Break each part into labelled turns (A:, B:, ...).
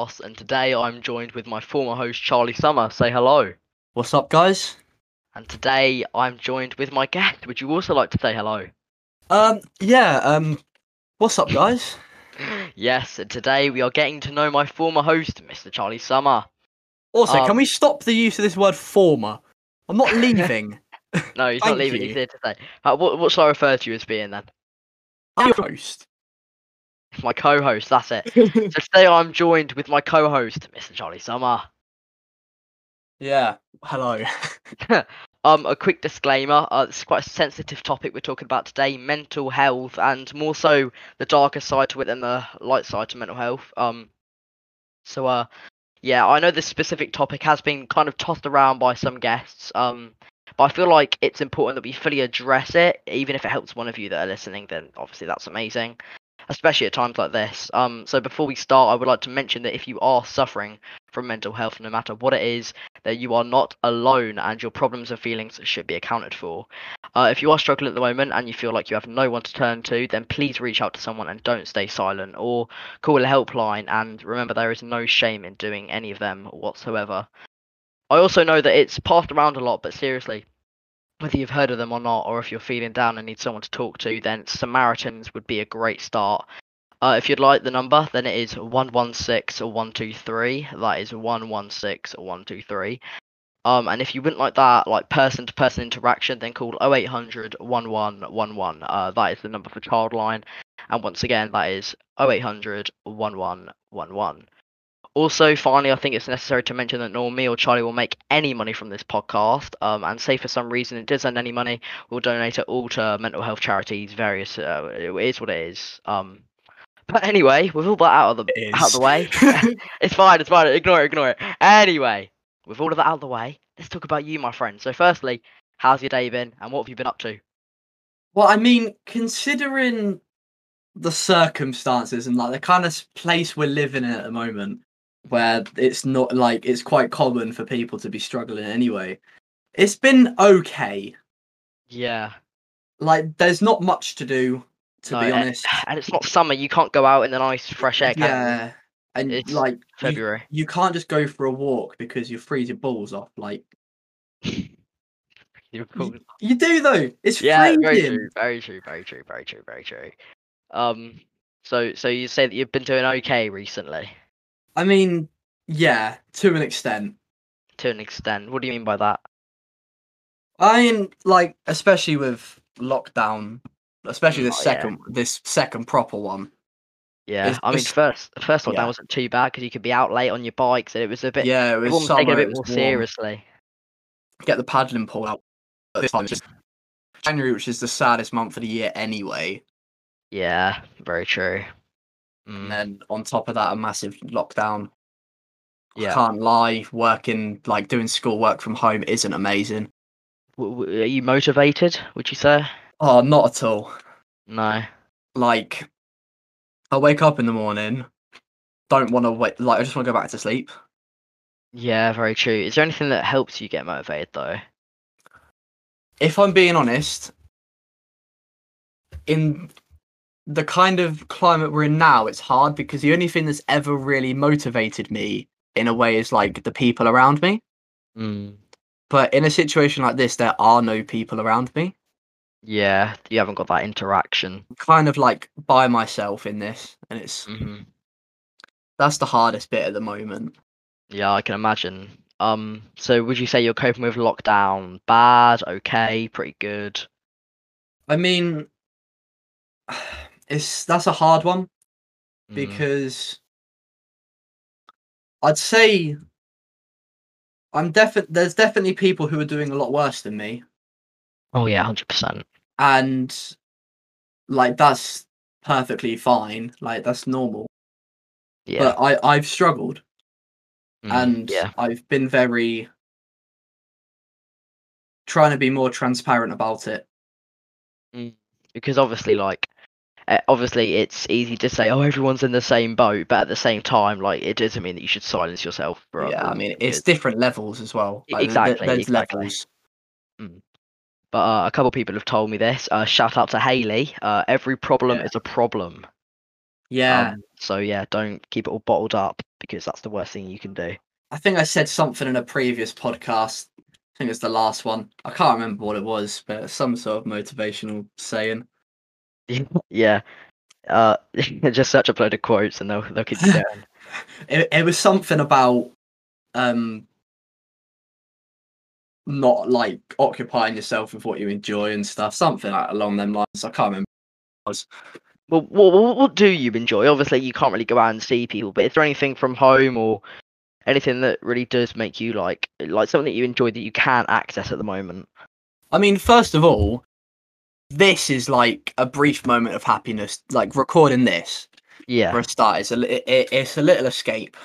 A: podcast, and today I'm joined with my former host Charlie Summer. Say hello.
B: What's up, guys?
A: And today I'm joined with my guest. Would you also like to say hello?
B: Um, yeah. Um, what's up, guys?
A: yes, and today we are getting to know my former host, Mr. Charlie Summer.
B: Also,
A: Um,
B: can we stop the use of this word "former"? I'm not leaving.
A: No, he's not leaving.
B: you.
A: He's here to stay. Uh, what, what shall I refer to you as being then?
B: I'm your host.
A: My co-host. That's it. So today I'm joined with my co-host, Mr. Charlie Summer.
B: yeah. Hello.
A: Um, a quick disclaimer. Uh, this is quite a sensitive topic we're talking about today: mental health, and more so the darker side to it than the light side to mental health. Um, so uh, yeah, I know this specific topic has been kind of tossed around by some guests. Um, but I feel like it's important that we fully address it, even if it helps one of you that are listening. Then obviously that's amazing, especially at times like this. Um, so before we start, I would like to mention that if you are suffering from mental health, no matter what it is, that you are not alone and your problems and feelings should be accounted for. Uh, if you are struggling at the moment and you feel like you have no one to turn to, then please reach out to someone and don't stay silent or call a helpline. And remember, there is no shame in doing any of them whatsoever. I also know that it's passed around a lot, but seriously, whether you've heard of them or not, or if you're feeling down and need someone to talk to, then Samaritans would be a great start. Uh, if you'd like the number, then it is 116 or 123. That is 116 or 123. Um, and if you wouldn't like that, like person to person interaction, then call 0800 1111. Uh, that is the number for Childline. And once again, that is 0800 1111. Also, finally, I think it's necessary to mention that nor me or Charlie will make any money from this podcast. Um, and say for some reason it does earn any money, we'll donate it all to mental health charities, various. Uh, it is what it is. Um, but anyway, with all that out of the
B: It
A: out of the way, it's fine. It's fine. Ignore it. Ignore it. Anyway, with all of that out of the way, let's talk about you, my friend. So, firstly, how's your day been, and what have you been up to?
B: well, I mean, considering the circumstances and like the kind of place we're living in at the moment, where it's not like it's quite common for people to be struggling anyway, it's been okay.
A: Yeah.
B: Like, there's not much to do, to
A: No,
B: be honest.
A: And it's not summer. You can't go out in the nice fresh air.
B: Yeah, and
A: It's
B: like
A: February.
B: you can't just go for a walk because you freeze your balls off. Like
A: You're
B: y-
A: cool.
B: you do though. It's
A: Yeah, very true. Very true. Very true. Very true. Very true. Um. So, so you say that you've been doing okay recently,
B: I mean, yeah, to an extent.
A: to an extent. What do you mean by that?
B: I mean, like especially with lockdown, especially this
A: oh, yeah.
B: second this second proper one.
A: Yeah,
B: It's-
A: I mean, first first lockdown
B: yeah.
A: wasn't too bad because you could be out late on your bikes, and it was a bit.
B: yeah, it was summer.
A: a bit more
B: warm.
A: seriously.
B: Get the paddling pole out. This time just January, which is the saddest month of the year anyway.
A: Yeah, very true. Mm,
B: And then on top of that, a massive lockdown.
A: yeah.
B: I can't lie, working like doing school work from home isn't amazing.
A: W- w- are you motivated? Would you say?
B: Oh, not at all.
A: No.
B: Like, I wake up in the morning, don't want to wait. Like, I just want to go back to sleep.
A: Yeah, very true. Is there anything that helps you get motivated though?
B: If I'm being honest, in the kind of climate we're in now, it's hard because the only thing that's ever really motivated me in a way is like the people around me.
A: Mm.
B: But in a situation like this, there are no people around me.
A: Yeah, you haven't got that interaction.
B: I'm kind of like by myself in this, and it's
A: hmm
B: that's the hardest bit at the moment.
A: Yeah, I can imagine. Um, so would you say you're coping with lockdown bad, okay, pretty good?
B: I mean, it's that's a hard one
A: Mm,
B: because I'd say I'm definitely there's definitely people who are doing a lot worse than me,
A: Oh yeah, hundred percent.
B: and like that's perfectly fine. Like that's normal.
A: Yeah.
B: But I I've struggled,
A: mm,
B: and
A: yeah.
B: I've been very trying to be more transparent about it.
A: because obviously like obviously it's easy to say oh everyone's in the same boat but at the same time like it doesn't mean that you should silence yourself for
B: yeah, I mean it's different levels as well. Like,
A: exactly,
B: there's
A: exactly.
B: levels.
A: but uh, a couple people have told me this uh, shout out to haley uh, every problem
B: Yeah.
A: is a problem
B: Yeah,
A: um, so yeah don't keep it all bottled up because that's the worst thing you can do.
B: I think I said something in a previous podcast. I think it's the last one. I can't remember what it was, but some sort of motivational saying.
A: yeah. Uh, just search up a load of quotes and they'll they'll keep you going.
B: It, it was something about um not like occupying yourself with what you enjoy and stuff. Something like along them lines. I can't remember. What.
A: Well, what, what, what do you enjoy? Obviously, you can't really go out and see people, but is there anything from home or anything that really does make you like like something that you enjoy that you can't access at the moment?
B: I mean, first of all, this is like a brief moment of happiness. Like recording this
A: Yeah,
B: for a start, it's a it, it's a little escape.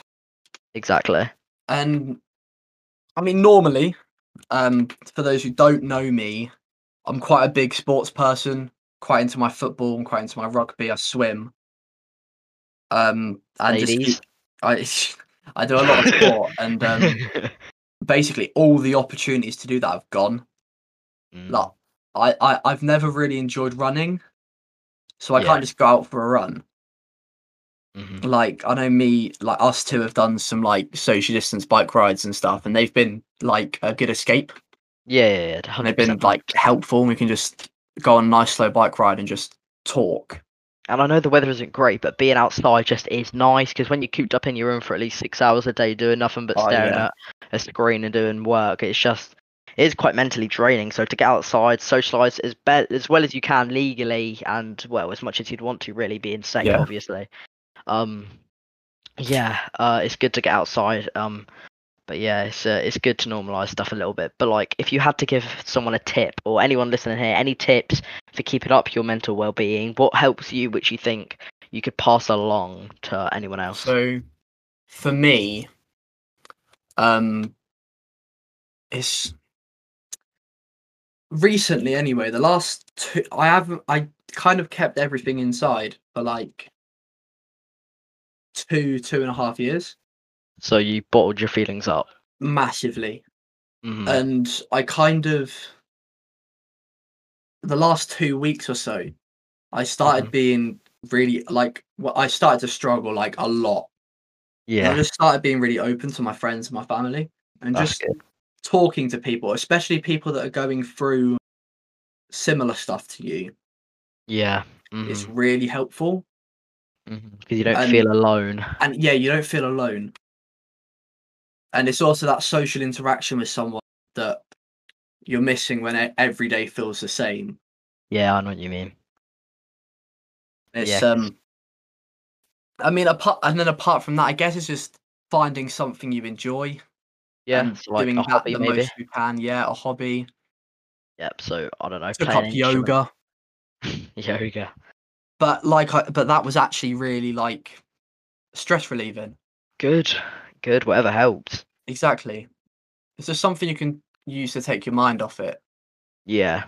A: exactly.
B: And I mean, normally, um, for those who don't know me, I'm quite a big sports person. Quite into my football. I'm quite into my rugby. I swim. Um, and just I I do a lot of sport, and um, basically all the opportunities to do that have gone.
A: Mm,
B: Like I, I I've never really enjoyed running, so I
A: Yeah.
B: can't just go out for a run.
A: mhm.
B: Like I know me, like us two have done some like social distance bike rides and stuff, and they've been like a good escape.
A: Yeah, yeah,
B: they've been like helpful. And we can just go on a nice slow bike ride and just talk.
A: And I know the weather isn't great, but being outside just is nice because when you're cooped up in your room for at least six hours a day doing nothing but
B: Oh,
A: staring
B: yeah.
A: at a screen and doing work, it's just it is quite mentally draining. So to get outside, socialise as be- as well as you can legally, and well as much as you'd want to, really being safe,
B: Yeah.
A: obviously. Um, yeah, uh, it's good to get outside. Um, but yeah, it's uh, it's good to normalise stuff a little bit. But like, if you had to give someone a tip or anyone listening here, any tips for keeping up your mental well-being, what helps you, which you think you could pass along to anyone else?
B: So for me, um, it's recently anyway. The last two, I haven't. I kind of kept everything inside for like two, two and a half years,
A: So you bottled your feelings up.
B: massively.
A: Mhm.
B: and I kind of the last two weeks or so, I started
A: Mhm.
B: being really like well, I started to struggle like a lot. And I just started being really open to my friends, my family, and
A: that's
B: just
A: good.
B: Talking to people, especially people that are going through similar stuff to you.
A: Yeah,
B: It's really helpful, Because
A: you don't
B: and-
A: feel alone.
B: and yeah, you don't feel alone. And it's also that social interaction with someone that you're missing when every day feels the same.
A: Yeah, I know what you mean.
B: It's
A: Yeah,
B: um I mean apart and then apart from that, I guess it's just finding something you enjoy
A: Yeah, so like
B: doing
A: a
B: that
A: hobby
B: the
A: maybe.
B: most you can. Yeah, a hobby.
A: Yep. So I don't know.
B: Took up yoga.
A: yoga.
B: But like I but that was actually really like stress relieving.
A: Good. Good. Whatever helps.
B: Exactly. It's just something you can use to take your mind off it.
A: Yeah.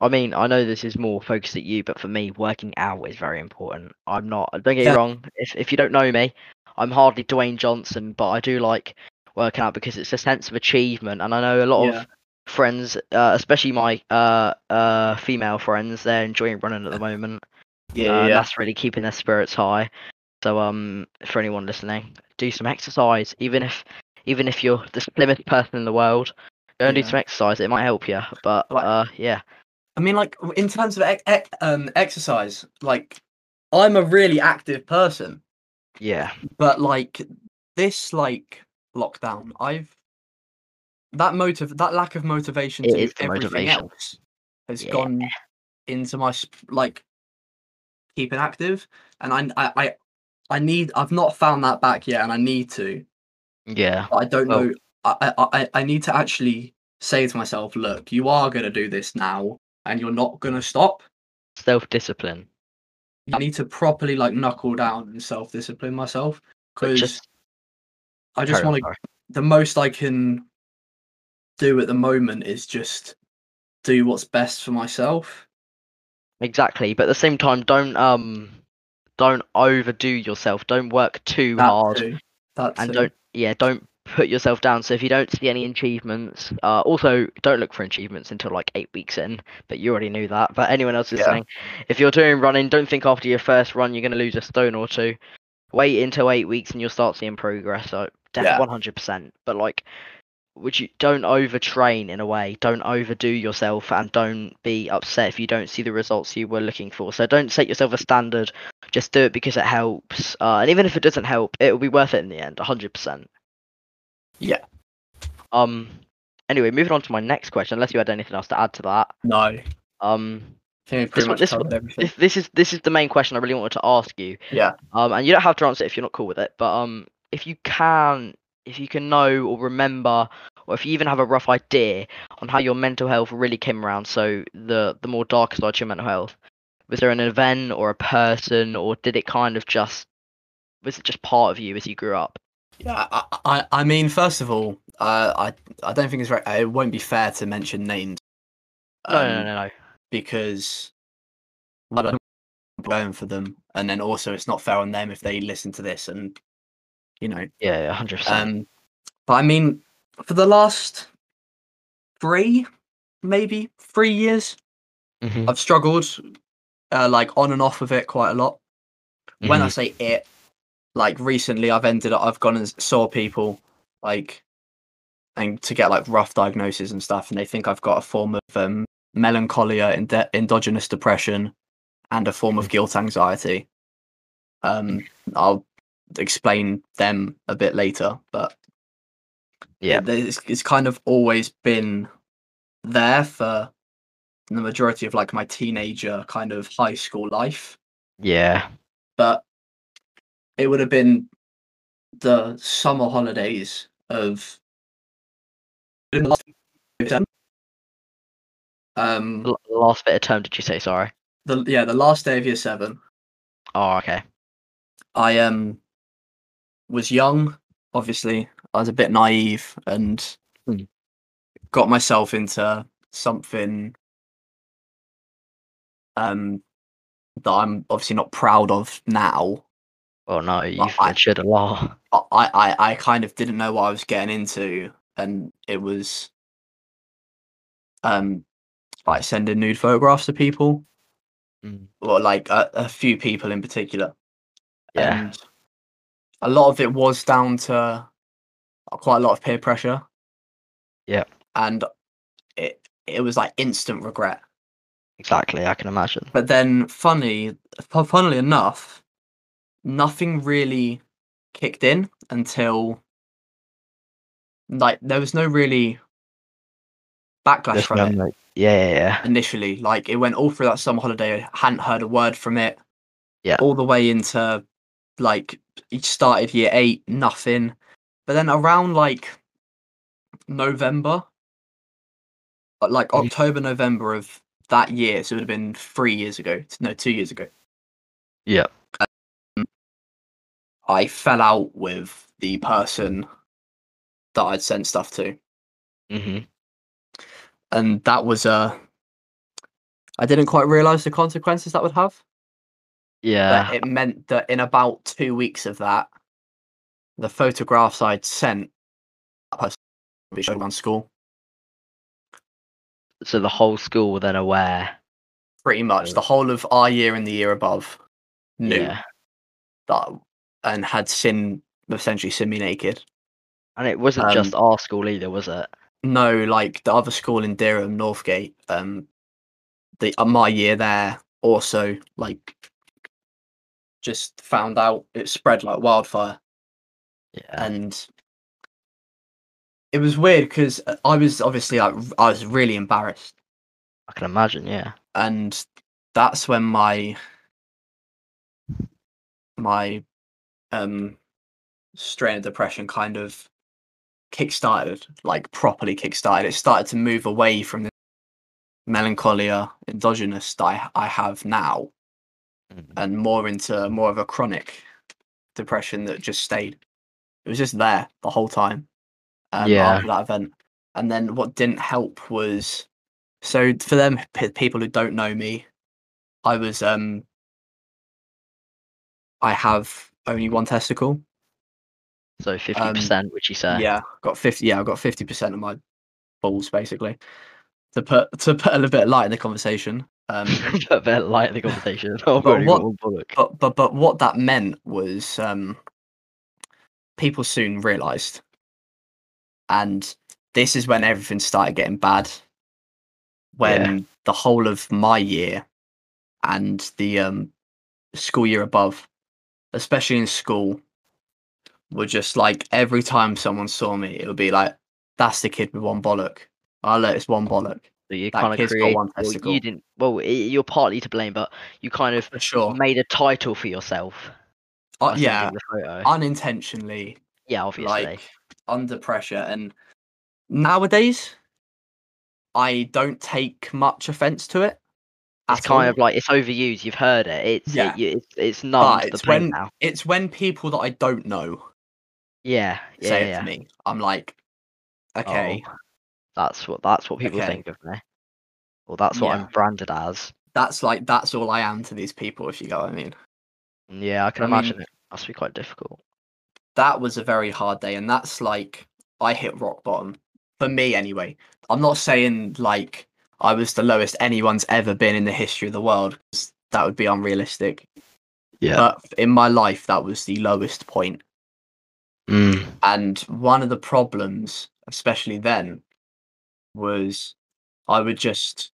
A: I mean, I know this is more focused at you, but for me, working out is very important. I'm not. Don't get
B: Yeah.
A: me wrong. If if you don't know me, I'm hardly Dwayne Johnson, but I do like working out because it's a sense of achievement, and I know a lot
B: Yeah.
A: of friends, uh, especially my uh uh female friends, they're enjoying running at the moment. uh, and That's really keeping their spirits high. So um, for anyone listening, do some exercise, even if even if you're the slimmest person in the world. Go and do some exercise. It might help you. But
B: Like-
A: uh, yeah,
B: I mean like in terms of um exercise, like I'm a really active person.
A: Yeah,
B: but like this like lockdown i've that motive that lack of motivation
A: It
B: to do
A: is the
B: everything
A: motivation.
B: else has
A: Yeah.
B: gone into my like keeping active and I, I i i need i've not found that back yet and i need to
A: yeah,
B: but i don't
A: Well-
B: know I, I i i need to actually say to myself look you are going to do this now and you're not going to stop
A: self discipline.
B: I need to properly like knuckle down and self-discipline myself because
A: Just
B: i just want to the most I can do at the moment is just do what's best for myself.
A: exactly. But at the same time, don't um, don't overdo yourself. Don't work too
B: That
A: hard,
B: too.
A: And
B: too.
A: don't yeah, don't put yourself down. So if you don't see any achievements, uh, also don't look for achievements until like eight weeks in. But you already knew that. But anyone else
B: Yeah.
A: listening, if you're doing running, don't think after your first run you're going to lose a stone or two. wait until eight weeks and you'll start seeing progress. So
B: Yeah.
A: one hundred percent. But like, would you don't overtrain in a way? Don't overdo yourself and don't be upset if you don't see the results you were looking for. So don't set yourself a standard. Just do it because it helps. Uh, and even if it doesn't help, it will be worth it in the end. hundred percent.
B: Yeah.
A: Um. Anyway, moving on to my next question. Unless you had anything else to add to that.
B: No.
A: Um.
B: I
A: This one- this one- This, is this is the main question I really wanted to ask you.
B: Yeah.
A: Um, and you don't have to answer it if you're not cool with it, but um, if you can, if you can know or remember, or if you even have a rough idea on how your mental health really came around, so the the more darker side to your mental health, was there an event or a person, or did it kind of just was it just part of you as you grew up?
B: Yeah, I, I, I mean, first of all, uh, I, I don't think it's right. It won't be fair to mention names.
A: No, no,
B: um,
A: no, no, no.
B: Because I don't going for them, and then also it's not fair on them if they listen to this, and you know,
A: Yeah, hundred percent.
B: um, but I mean, for the last three, maybe three years,
A: Mhm,
B: I've struggled, uh, like on and off of it quite a lot. When I
A: mhm.
B: say it, like recently, I've ended up, I've gone and saw people, like, and to get like rough diagnoses and stuff, and they think I've got a form of um, melancholia, endogenous depression, and a form of guilt anxiety. Um, I'll explain them a bit later, but
A: yeah,
B: it's, it's kind of always been there for the majority of like my teenager kind of high school life.
A: Yeah,
B: but it would have been the summer holidays of um
A: L- last bit of term. Did you say sorry?
B: the yeah the last day of year seven
A: Oh, okay.
B: i um was young obviously i was a bit naive and
A: Hmm.
B: got myself into something um that i'm obviously not proud of now
A: Oh no, you've
B: I-
A: matured a lot.
B: I, I I kind of didn't know what I was getting into, and it was um like sending nude photographs to people,
A: Mm.
B: or like a, a few people in particular.
A: Yeah.
B: And a lot of it was down to quite a lot of peer pressure.
A: Yeah.
B: And it it was like instant regret.
A: Exactly, I can imagine.
B: But then, funny, funnily enough, nothing really kicked in until like there was no really backlash from it
A: remember- Yeah, yeah, yeah.
B: initially. Like it went all through that summer holiday. I hadn't heard a word from it.
A: Yeah.
B: All the way into like each started year eight, nothing. But then around like November, uh, like
A: Mhm.
B: October, November of that year, so it would have been three years ago. No, two years ago.
A: Yeah.
B: I fell out with the person that I'd sent stuff to,
A: hmm
B: and that was uh I didn't quite realize the consequences that would have.
A: Yeah.
B: But it meant that in about two weeks of that, the photographs I'd sent I showed around school.
A: So the whole school were then aware.
B: Pretty much the whole of our year and the year above knew
A: Yeah.
B: that and had seen essentially seen me naked.
A: And it wasn't
B: Um,
A: just our school either, was it?
B: No, like the other school in Durham, Northgate, um, the uh, my year there also like just found out it spread like wildfire,
A: Yeah.
B: and it was weird because I was obviously like I was really embarrassed,
A: I can imagine, yeah.
B: and that's when my my um strain of depression kind of kick-started like properly kick-started it started to move away from the melancholia endogenous that I, I have now
A: Mhm.
B: and more into more of a chronic depression that just stayed it was just there the whole time um,
A: Yeah.
B: after that event and then what didn't help was so for them p- people who don't know me i was um i have only one testicle
A: So fifty percent, Which you say?
B: Um, yeah got 50 yeah i've got 50% of my balls basically to put to put a little bit of light in the conversation Um,
A: a bit light in the conversation. Oh,
B: But
A: but
B: what-? But but but what that meant was um, people soon realised, and this is when everything started getting bad. When the whole of my year and the um, school year above, especially in school, were just like every time someone saw me, it would be like, "That's the kid with one bollock." I let it's one bollock
A: that you
B: that
A: kind of
B: kid's got
A: create. Well, you didn't. Well, you're partly to blame, but you kind of
B: for sure.
A: made a title for yourself.
B: Uh, yeah,
A: sending the photo.
B: unintentionally,
A: yeah, obviously.
B: like under pressure and nowadays i don't take much offense to it
A: it's
B: at
A: kind
B: all,
A: of like it's overused. You've heard it. It's
B: Yeah.
A: it, it's it's numb
B: but it's when
A: now.
B: it's when people that i don't know
A: Yeah, yeah,
B: say it to me i'm like okay
A: Oh, that's what that's what people
B: Okay.
A: think of me. Well, that's what
B: Yeah.
A: I'm branded as.
B: that's like that's all i am to these people if you go i mean mm,
A: Yeah, I can
B: I mean-
A: imagine it must be quite difficult.
B: that was a very hard day and that's like i hit rock bottom for me anyway i'm not saying like i was the lowest anyone's ever been in the history of the world that would be unrealistic
A: Yeah.
B: but in my life that was the lowest point
A: mm.
B: And one of the problems, especially then, was I would just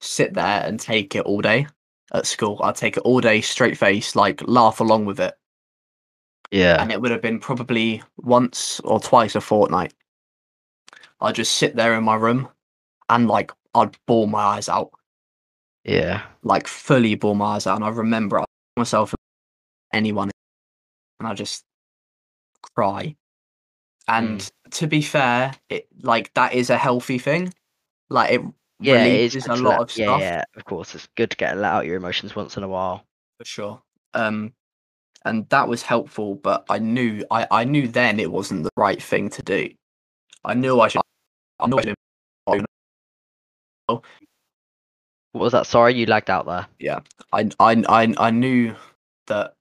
B: sit there and take it all day at school. I'd take it all day straight face, like laugh along with it.
A: Yeah.
B: And it would have been probably once or twice a fortnight. I'd just sit there in my room and like I'd bawl my eyes out,
A: Yeah.
B: like fully bawl my eyes out. And I remember I myself anyone and I just cry. And to be fair, it like that is a healthy thing. Like it
A: Yeah, it is
B: a lot of
A: yeah,
B: stuff
A: Yeah, of course, it's good to get let out your emotions once in a while.
B: for sure. Um and that was helpful, but I knew I, I knew then it wasn't the right thing to do. I knew I should I knew I should
A: What was that? Sorry, you lagged out there.
B: Yeah, I, I, I, I knew that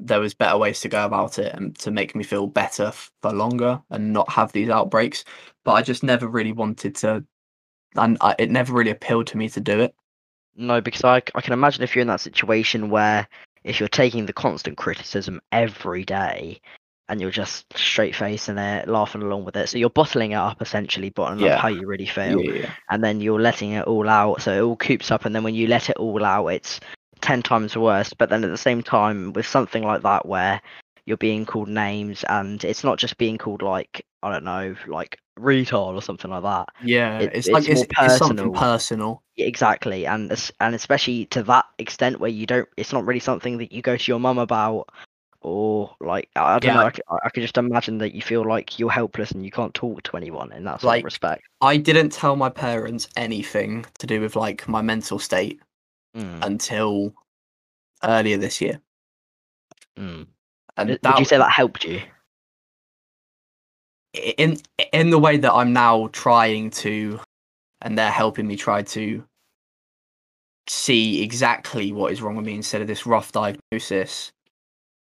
B: there was better ways to go about it and to make me feel better for longer and not have these outbreaks. But I just never really wanted to, and I, it never really appealed to me to do it.
A: No, because I, I can imagine if you're in that situation where if you're taking the constant criticism every day and you're just straight facing it, laughing along with it, so you're bottling it up essentially, bottling
B: Yeah.
A: up how you really feel,
B: Yeah,
A: and then you're letting it all out, so it all coops up, and then when you let it all out, it's ten times worse. But then at the same time, with something like that where you're being called names, and it's not just being called like I don't know, like retard or something like that.
B: yeah.
A: It-
B: it's, like
A: it's
B: it's, it's something
A: personal.
B: personal.
A: Exactly, and and especially to that extent where you don't, it's not really something that you go to your mum about, or like I I don't
B: Yeah.
A: know. I, could just imagine that you feel like you're helpless and you can't talk to anyone in that sort
B: Like-
A: of respect.
B: I didn't tell my parents anything to do with like my mental state
A: Mm,
B: until earlier this year.
A: mm.
B: And
A: Would
B: that
A: you say that helped you?
B: in in the way that I'm now trying to, and they're helping me try to see exactly what is wrong with me instead of this rough diagnosis,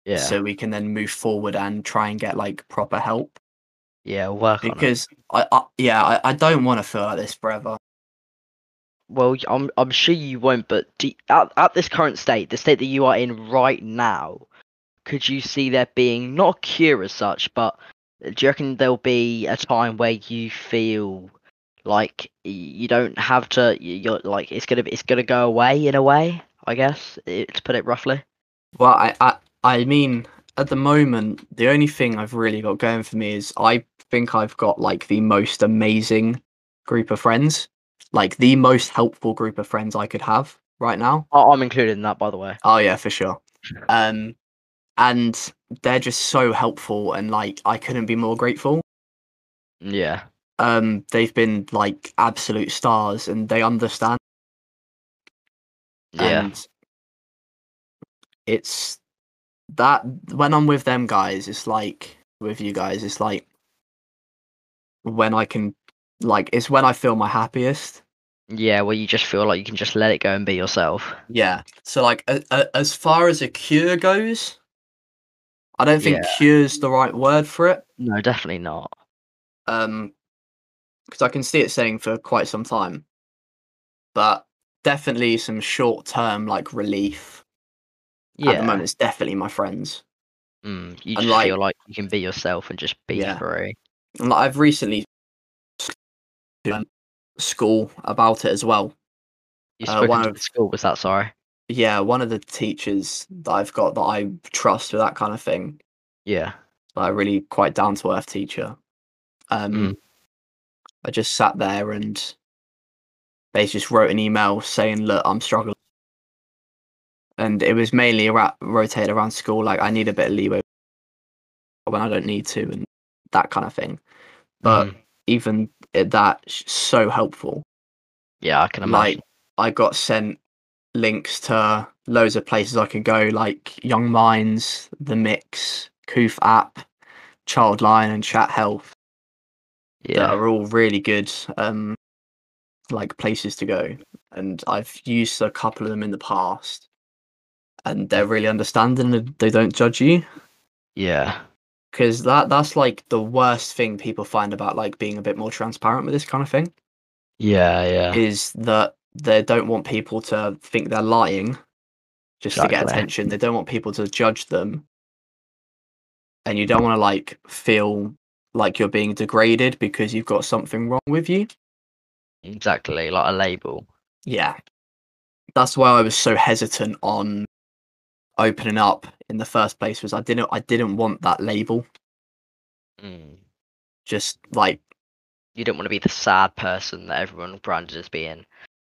A: Yeah,
B: so we can then move forward and try and get like proper help.
A: yeah, work on it.
B: Because I, I yeah, I, I don't want to feel like this forever.
A: Well, I'm I'm sure you won't, but do, at at this current state, the state that you are in right now, could you see there being not a cure as such, but uh, do you reckon there'll be a time where you feel like you don't have to? You're like it's gonna it's gonna go away in a way, I guess, to put it roughly.
B: Well, I, I I mean, at the moment, the only thing I've really got going for me is I think I've got like the most amazing group of friends, like the most helpful group of friends I could have right now.
A: I- I'm included in that, by the way.
B: Oh yeah, for sure. Um, and they're just so helpful, and like I couldn't be more grateful.
A: Yeah,
B: Um, they've been like absolute stars, and they understand.
A: yeah,
B: And it's that when I'm with them guys, it's like with you guys, it's like when I can, like, it's when I feel my happiest.
A: yeah. where you just feel like you can just let it go and be yourself.
B: Yeah. So, like, a, a, as far as a cure goes, I don't think
A: Yeah.
B: cure's the right word for it.
A: No, definitely not.
B: Um, because I can see it saying for quite some time, but definitely some short term like relief.
A: Yeah.
B: At the moment, it's definitely my friends.
A: Mm, you
B: and,
A: just
B: like-
A: feel like you can be yourself and just be
B: Yeah.
A: free.
B: And like, I've recently to school about it as well.
A: You
B: Uh,
A: spoken
B: one of-
A: the school, was that sorry?
B: Yeah, one of the teachers that I've got that I trust with that kind of thing,
A: Yeah.
B: like a really quite down to earth teacher. Um,
A: Mm.
B: I just sat there and they just wrote an email saying, "Look, I'm struggling," and it was mainly around, rotated around school. Like I need a bit of leeway when I don't need to, and that kind of thing. But
A: Mhm.
B: even at that, so helpful.
A: yeah, I can imagine. Like.
B: I got sent links to loads of places I could go, like Young Minds, The Mix, Kooth app, Childline, and Chat Health. that
A: yeah.
B: are all really good um like places to go and i've used a couple of them in the past and they're really understanding and they don't judge you
A: Yeah.
B: because that that's like the worst thing people find about like being a bit more transparent with this kind of thing
A: Yeah, yeah.
B: is that they don't want people to think they're lying just to get attention they don't want people to judge them and you don't want to like feel like you're being degraded because you've got something wrong with you
A: Exactly. Like a label.
B: yeah that's why i was so hesitant on opening up in the first place was i didn't i didn't want that label
A: Mm.
B: just like
A: You don't want to be the sad person that everyone branded as being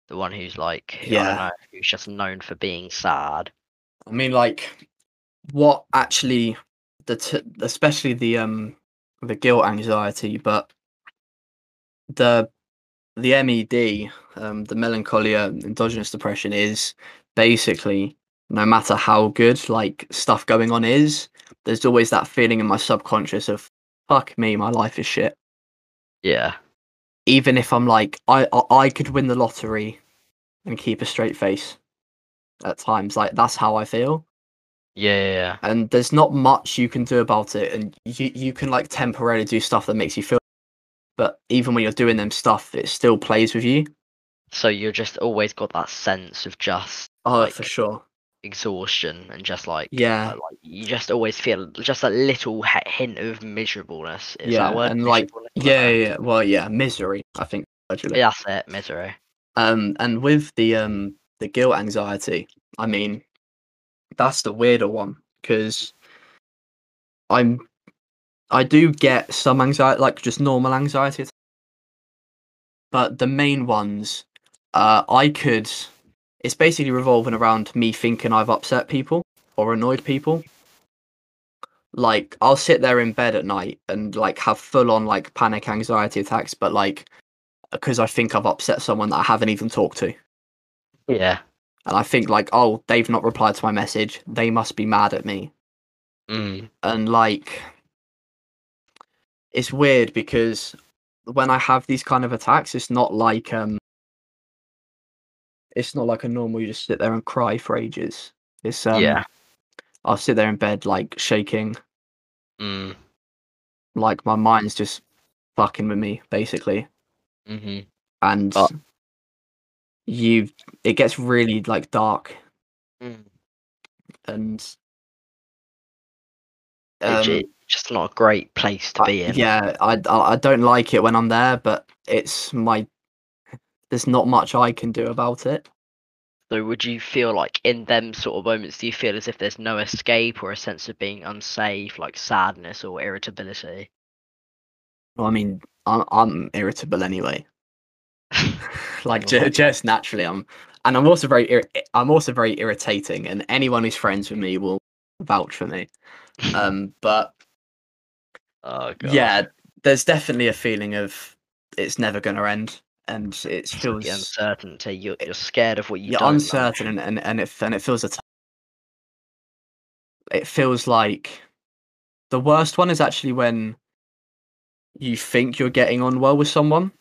A: the one who's like, I
B: Yeah.
A: don't know, who's just known for being sad.
B: i mean like what actually the t- especially the um the guilt anxiety but the the med um the melancholia endogenous depression is basically no matter how good like stuff going on is there's always that feeling in my subconscious of fuck me my life is shit
A: Yeah.
B: even if I'm like I I, I could win the lottery and keep a straight face at times like that's how I feel
A: Yeah, yeah, yeah.
B: and there's not much you can do about it and you you can like temporarily do stuff that makes you feel but even when you're doing them stuff it still plays with you
A: So you're just always got that sense of just
B: oh
A: Like-
B: for sure
A: exhaustion and just like
B: yeah
A: uh, like you just always feel just a little hi- hint of miserableness. Is
B: Yeah,
A: that word?
B: and, like, yeah yeah yeah. well yeah misery I think actually
A: Yeah, that's it. Misery.
B: um and with the um the guilt anxiety i mean that's the weirder one because i'm i do get some anxiety like just normal anxiety but the main ones uh i could it's basically revolving around me thinking i've upset people or annoyed people like i'll sit there in bed at night and like have full on like panic anxiety attacks but like because i think i've upset someone that i haven't even talked to
A: Yeah.
B: and I think like, oh, they've not replied to my message. They must be mad at me.
A: Mm.
B: And like, it's weird because when I have these kind of attacks, it's not like um, it's not like a normal. You just sit there and cry for ages. It's um,
A: yeah.
B: I'll sit there in bed like shaking,
A: Mm.
B: like my mind's just fucking with me basically,
A: hmm
B: and
A: Oh.
B: you, it gets really like dark
A: Mm.
B: and.
A: It's
B: um,
A: ju- just not a great place to
B: I-
A: be in.
B: Yeah, I I don't like it when I'm there, but it's my there's not much I can do about it.
A: So would you feel like in them sort of moments, do you feel as if there's no escape or a sense of being unsafe, like sadness or irritability?
B: Well, I mean, I'm I'm irritable anyway. like just naturally, I'm, and I'm also very ir- I'm also very irritating, and anyone who's friends with me will vouch for me. Um, but
A: oh god.
B: yeah, there's definitely a feeling of it's never going to end, and it
A: It's like
B: feels
A: the uncertainty. You're, you're scared of what you
B: you're uncertain and, and and it and it feels a t- it feels like the worst one is actually when you think you're getting on well with someone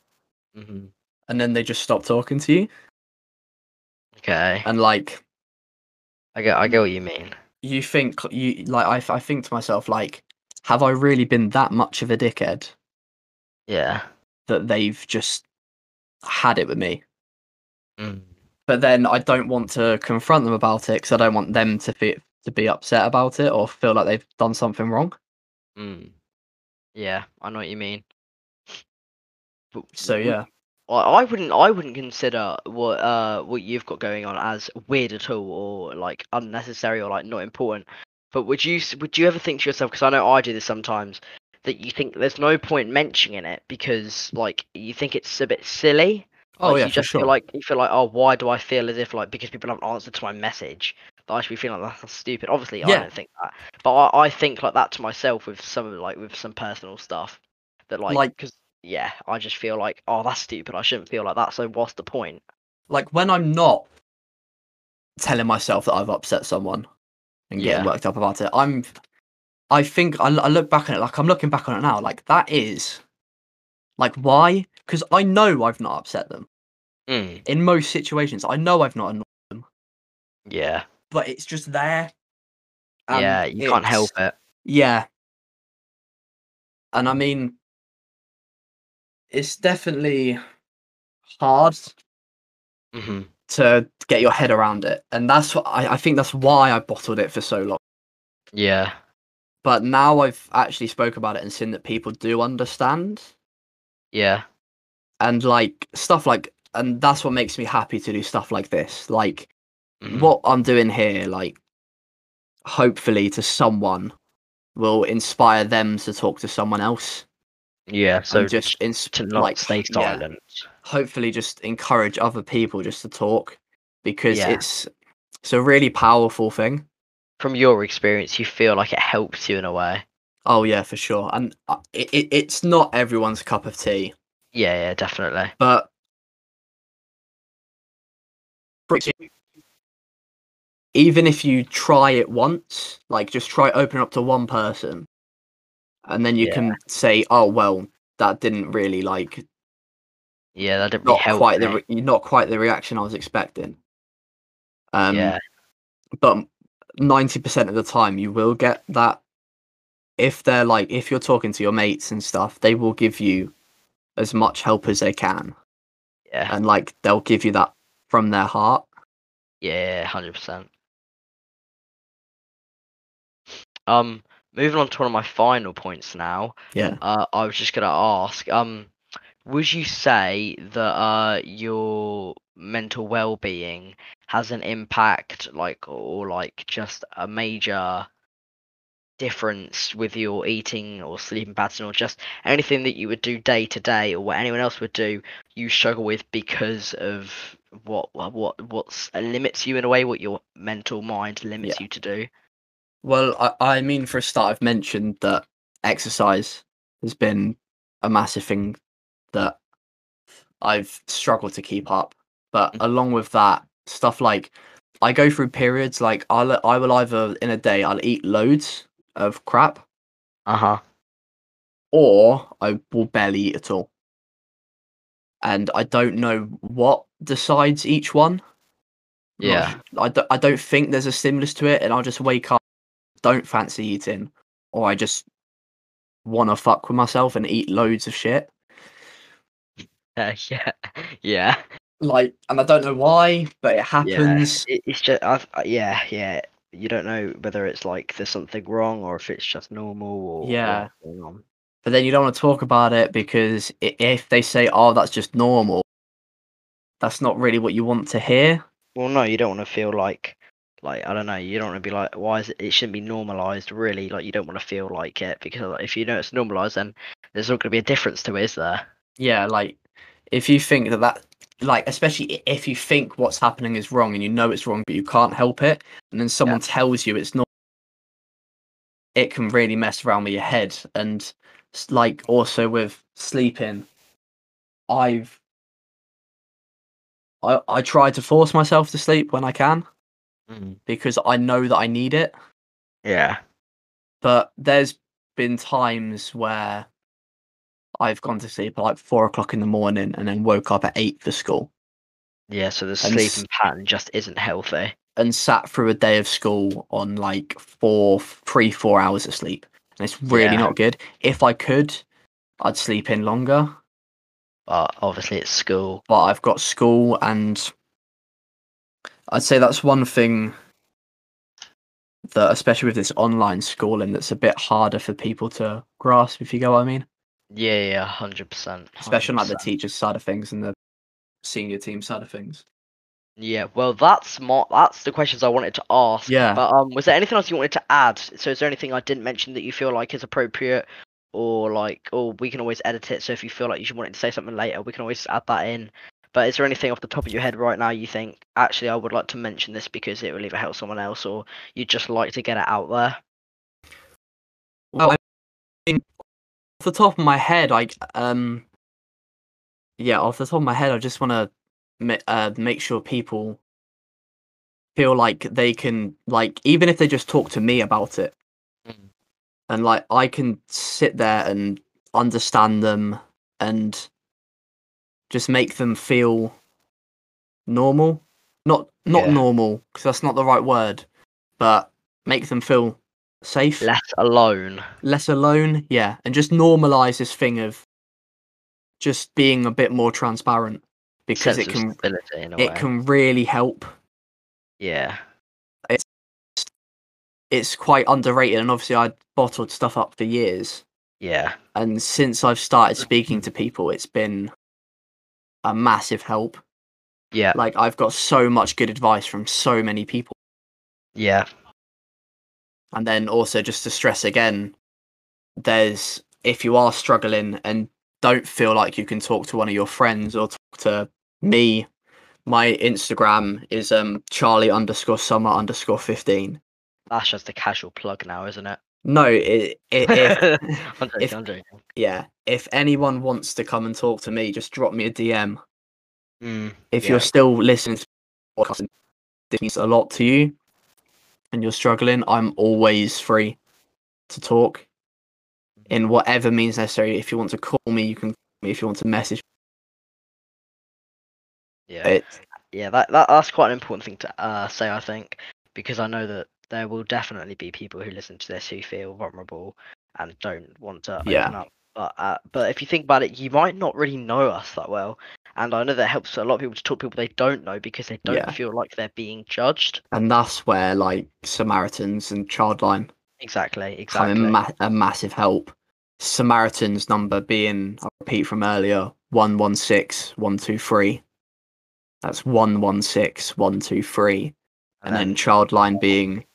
A: Mhm.
B: and then they just stop talking to you
A: Okay,
B: and like
A: I get, I get what you mean.
B: you think you like I, I think to myself like have I really been that much of a dickhead
A: Yeah.
B: that they've just had it with me
A: Mm.
B: but then I don't want to confront them about it because I don't want them to be to be upset about it or feel like they've done something wrong.
A: Mm. Yeah, I know what you mean. But
B: So yeah,
A: I I wouldn't I wouldn't consider what uh what you've got going on as weird at all or like unnecessary or like not important. But would you would you ever think to yourself because I know I do this sometimes that you think there's no point mentioning it because like you think it's a bit silly.
B: oh
A: like,
B: yeah,
A: you just
B: sure.
A: feel like you feel like oh why do I feel as if like because people haven't answered to my message that I should be feeling like that's stupid. Obviously I don't think that, but I, I think like that to myself with some like with some personal stuff that like
B: Like-
A: because yeah I just feel like oh that's stupid. I shouldn't feel like that. So what's the point?
B: like when I'm not telling myself that I've upset someone and getting
A: Yeah.
B: worked up about it, I'm. I think I, I look back on it like I'm looking back on it now. Like that is, like why? Because I know I've not upset them
A: Mm,
B: in most situations. I know I've not annoyed, them.
A: yeah,
B: but it's just there.
A: yeah. You can't help it.
B: Yeah, and I mean,
C: It's definitely hard.
A: hmm
B: to get your head around it, and that's what I, I think that's why I bottled it for so long.
A: Yeah,
B: But now I've actually spoke about it and seen that people do understand.
A: yeah,
B: and like stuff like and that's what makes me happy to do stuff like this like
A: mhm,
B: what i'm doing here like hopefully to someone will inspire them to talk to someone else
A: yeah. So
B: just ins-
A: to not
B: like
A: stay
B: yeah,
A: silent.
B: hopefully just encourage other people just to talk because
A: Yeah.
B: it's it's a really powerful thing
A: From your experience, you feel like it helps you in a way.
B: oh yeah for sure and uh, it, it, it's not everyone's cup of tea
A: Yeah, yeah, definitely.
B: but even if you try it once, like just try open up to one person, and then you
A: Yeah.
B: can say, "Oh well, that didn't really like
A: Yeah, that didn't really
B: not
A: help
B: quite the re- not quite the reaction I was expecting." Um,
A: yeah,
B: but ninety percent of the time, you will get that. If they're like, if you're talking to your mates and stuff, they will give you as much help as they can,
A: yeah,
B: and like they'll give you that from their heart.
A: yeah, hundred percent. Um, moving on to one of my final points now.
B: Yeah.
A: Uh, I was just gonna ask, um, would you say that uh your mental well-being has an impact, like, or like just a major difference with your eating or sleeping pattern, or just anything that you would do day to day, or what anyone else would do, you struggle with because of what what what what's limits you in a way, what your mental mind limits you to do.
B: Well, I, I mean, for a start, I've mentioned that exercise has been a massive thing that I've struggled to keep up. But
A: Mhm.
B: along with that, stuff like I go through periods like I'll I will either in a day I'll eat loads of crap
A: Uh huh.
B: or I will barely eat at all. And I don't know what decides each one.
A: Yeah.
B: I don't, I don't think there's a stimulus to it, and I'll just wake up, don't fancy eating, or I just want to fuck with myself and eat loads of shit.
A: Uh, yeah. Yeah.
B: Like, and I don't know why, but it
A: Yeah.
B: happens.
A: It, it's just, I've, yeah, yeah. You don't know whether it's like there's something wrong or if it's just normal or
B: Yeah.
A: on.
B: But then you don't want to talk about it because if they say, "Oh, that's just normal," that's not really what you want to hear.
A: Well, no, you don't want to feel like, like I don't know. You don't want to be like, why is it? It shouldn't be normalized. Really, like you don't want to feel like it because if you know it's normalized, then there's not going to be a difference to it, is there?
B: Yeah, like if you think that that, like especially if you think what's happening is wrong and you know it's wrong, but you can't help it, and then someone tells you it's not, it can really mess around with your head. And like also with sleeping, I've I I try to force myself to sleep when I can mm. because I know that I need it.
A: Yeah.
B: but there's been times where I've gone to sleep at like four o'clock in the morning and then woke up at eight for school
A: Yeah. So the
B: And s-
A: sleeping pattern just isn't healthy.
B: and sat through a day of school on like four, three, four hours of sleep. And it's really
A: Yeah.
B: not good. If I could, I'd sleep in longer,
A: But obviously, it's school.
B: but I've got school and I'd say that's one thing that, especially with this online schooling, that's a bit harder for people to grasp. If you get what I mean,
A: Yeah, yeah, hundred percent.
B: especially on like the teachers' side of things and the senior team side of things.
A: Yeah, well, that's my that's the questions I wanted to ask.
B: Yeah.
A: But um, was there anything else you wanted to add? So, is there anything I didn't mention that you feel like is appropriate, or like, or we can always edit it. So if you feel like you should want to say something later, we can always add that in. But is there anything off the top of your head right now you think actually I would like to mention this because it will either help someone else or you'd just like to get it out there?
B: Well, I mean, off the top of my head, I um, yeah, off the top of my head, I just want to ma- uh, make sure people feel like they can, like, even if they just talk to me about it,
A: Mm.
B: and like I can sit there and understand them and just make them feel normal, not not
A: Yeah.
B: normal because that's not the right word, but make them feel safe
A: Less alone.
B: less alone yeah and just normalize this thing of just being a bit more transparent because
A: sense
B: it can
A: stability in a
B: it can really help
A: Yeah.
B: it's it's quite underrated and obviously i bottled stuff up for years
A: Yeah.
B: and since i've started speaking to people it's been a massive help
A: Yeah.
B: like i've got so much good advice from so many people
A: Yeah.
B: And then also just to stress again there's if you are struggling and don't feel like you can talk to one of your friends or talk to me my instagram is um charlie underscore summer underscore 15
A: That's just a casual plug now, isn't it?
B: no it, it if,
A: I'm joking,
B: if-
A: I'm joking.
B: yeah if anyone wants to come and talk to me just drop me a dm
A: Mm,
B: if
A: Yeah.
B: you're still listening to podcast this means a lot to you and you're struggling i'm always free to talk in whatever means necessary if you want to call me you can call me if you want to message
A: yeah.
B: it
A: yeah, that, that that's quite an important thing to uh, say, I think, because I know that there will definitely be people who listen to this who feel vulnerable and don't want to
B: Yeah.
A: open up. But uh, but if you think about it, you might not really know us that well, and I know that helps a lot of people to talk to people they don't know because they don't
B: Yeah.
A: feel like they're being judged.
B: and that's where like samaritans and childline
A: Exactly, exactly.
B: in ma- a massive help. Samaritans number being i'll repeat from earlier 116123 that's 116123 and then childline being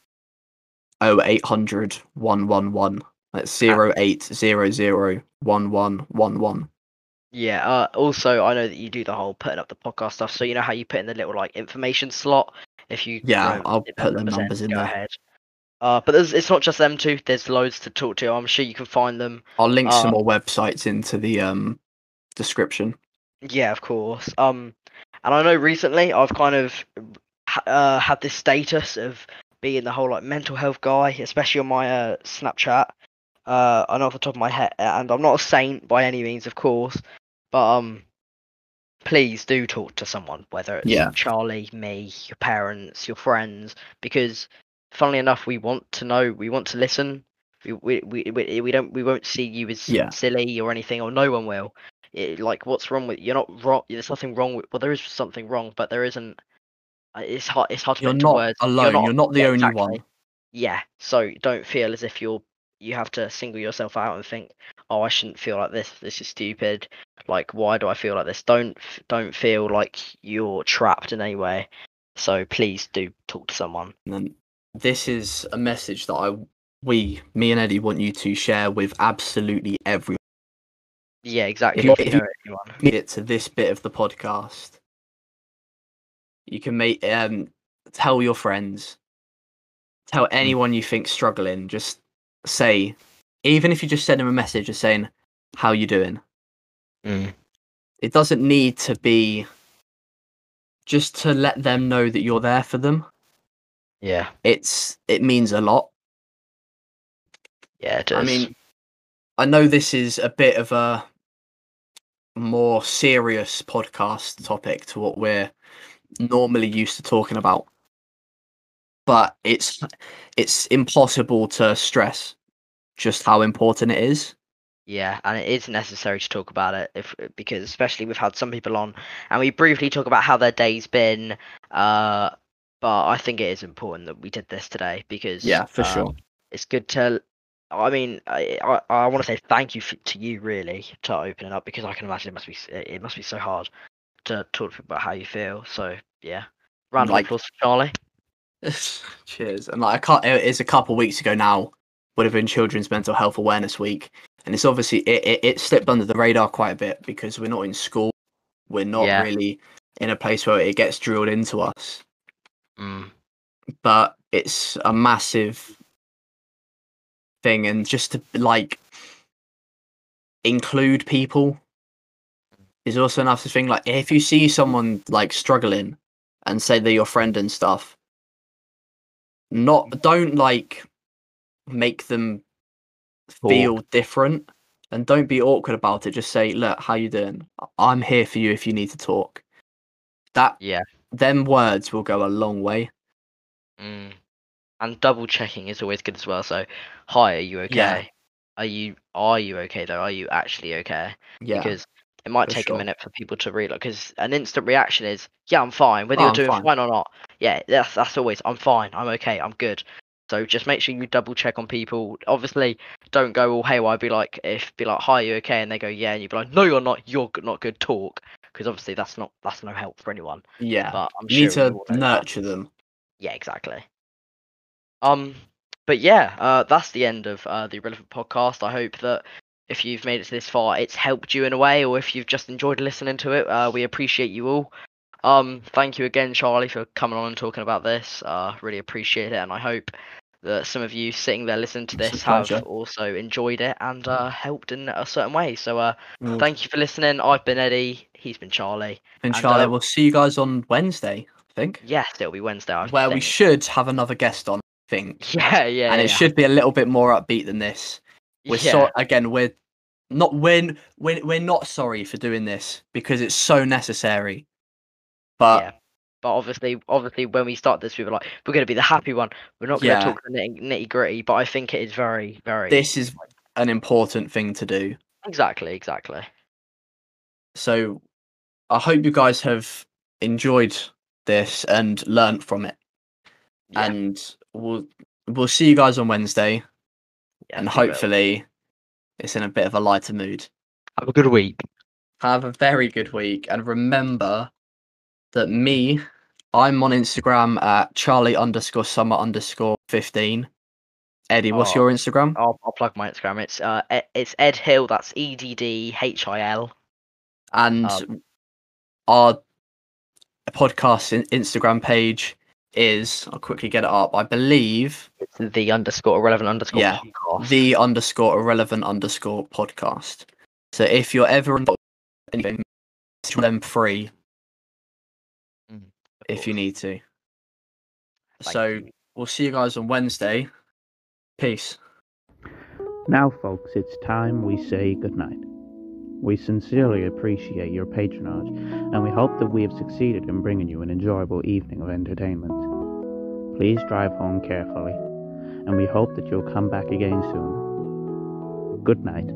B: 0800 111 that's 0800 1111
A: Yeah. Uh, also, I know that you do the whole putting up the podcast stuff. So you know how you put in the little like information slot. If you
B: Yeah,
A: you know,
B: I'll put the numbers in there.
A: Ahead. Uh, but there's, it's not just them two. There's loads to talk to. I'm sure you can find them.
B: i'll link
A: Uh,
B: some more websites into the um description
A: Yeah, of course. Um, and I know recently I've kind of uh, had this status of being the whole like mental health guy, especially on my uh, Snapchat. Uh, I know off the top of my head, and I'm not a saint by any means, of course, but um, please do talk to someone, whether it's
B: Yeah.
A: Charlie, me, your parents, your friends, because funnily enough, we want to know, we want to listen. We we we, we, we don't we won't see you as
B: Yeah.
A: silly or anything, or no one will it, like what's wrong with you're not wrong there's nothing wrong with well there is something wrong but there isn't uh, it's hard it's hard to
B: you're
A: put into
B: not
A: words
B: alone you're not, the
A: yeah,
B: only
A: exactly.
B: one
A: yeah so don't feel as if you're you have to single yourself out and think oh i shouldn't feel like this this is stupid like why do i feel like this don't don't feel like you're trapped in any way so please do talk to someone
B: And this is a message that I we me and Eddie want you to share with absolutely everyone.
A: yeah exactly
B: you-
A: if you
B: if you- it to this bit of the podcast. You can make um tell your friends, tell anyone you think struggling. Just say, even if you just send them a message, just saying how you doing.
A: Mm.
B: It doesn't need to be just to let them know that you're there for them.
A: yeah
B: It's it means a lot.
A: yeah it does.
B: I mean, I know this is a bit of a more serious podcast topic to what we're normally used to talking about, but it's it's impossible to stress just how important it is.
A: Yeah, and it is necessary to talk about it if because especially we've had some people on and we briefly talk about how their day's been, uh but I think it is important that we did this today because
B: Yeah, for
A: um,
B: sure.
A: it's good to. I mean, I I, I want to say thank you f to you really to open it up because I can imagine it must be it must be so hard to talk to people about how you feel. So yeah, round of
B: Like-
A: applause for Charlie.
B: Cheers. And like I can't. It is a couple weeks ago now. Would have been Children's Mental Health Awareness Week, and it's obviously it, it, it slipped under the radar quite a bit because we're not in school. We're not
A: Yeah.
B: really in a place where it gets drilled into us.
A: Mm.
B: But it's a massive thing, and just to like include people is also another thing. Like if you see someone like struggling and say they're your friend and stuff, not don't like make them feel different and don't be awkward about it. Just say, look, how you doing? I'm here for you if you need to talk. That
A: Yeah.
B: them words will go a long way.
A: Mm. And double checking is always good as well. So, hi, are you okay?
B: Yeah.
A: Are you are you okay though? Are you actually okay?
B: Yeah.
A: Because it might
B: for
A: take
B: sure.
A: a minute for people to realize. Because an instant reaction is, yeah, I'm fine. Whether
B: Oh,
A: you're
B: I'm
A: doing
B: fine.
A: fine. or not, yeah, that's that's always, I'm fine. I'm okay. I'm good. So just make sure you double check on people. Obviously, don't go all haywire. Be like, if be like, hi, you okay? And they go, yeah, and you be like, no, you're not. You're not good. Talk. Because obviously that's not that's no help for anyone.
B: yeah.
A: But I'm
B: you need to
A: we all that.
B: nurture them.
A: Yeah, exactly. Um, but yeah, uh, that's the end of uh, the Irrelevant podcast. I hope that if you've made it to this far, it's helped you in a way, or if you've just enjoyed listening to it, uh, we appreciate you all. Um, thank you again, Charlie, for coming on and talking about this. Uh, really appreciate it, and I hope that some of you sitting there listening to this have also enjoyed it and uh, helped in a certain way. So, uh,
B: Well,
A: thank you for listening. I've been Eddie. He's been Charlie.
B: and
A: and,
B: Charlie,
A: uh,
B: we'll see you guys on Wednesday, I think.
A: Yes, it'll be Wednesday. I
B: where we should have another guest on, I think.
A: Yeah, yeah,
B: and it should be a little bit more upbeat than this. We're
A: yeah.
B: so again, we're not we're, we're we're not sorry for doing this because it's so necessary. But
A: yeah. But obviously, obviously, when we start this, we were like, we're going to be the happy one. We're not going to
B: Yeah.
A: talk the nitty, nitty gritty. But I think it is very, very.
B: this is an important thing to do.
A: exactly, exactly.
B: So I hope you guys have enjoyed this and learnt from it.
A: Yeah,
B: And we'll we'll see you guys on Wednesday
A: yeah,
B: and hopefully it's in a bit of a lighter mood.
A: have a good week.
B: Have a very good week and remember that me, I'm on Instagram at Charlie underscore summer underscore fifteen. Eddie, what's
A: Oh.
B: your Instagram?
A: I'll, I'll plug my Instagram. It's uh, it's Ed Hill. That's E D D H I L.
B: And
A: um,
B: our podcast in- Instagram page is I'll quickly get it up. I believe
A: It's the underscore irrelevant underscore.
B: Yeah,
A: podcast.
B: the underscore irrelevant underscore podcast. So if you're ever in anything, them free if you need to.
A: Thank
B: so
A: you.
B: we'll see you guys on Wednesday. Peace.
D: Now, folks, it's time we say goodnight. We sincerely appreciate your patronage, and we hope that we have succeeded in bringing you an enjoyable evening of entertainment. Please drive home carefully, and we hope that you'll come back again soon. Good night.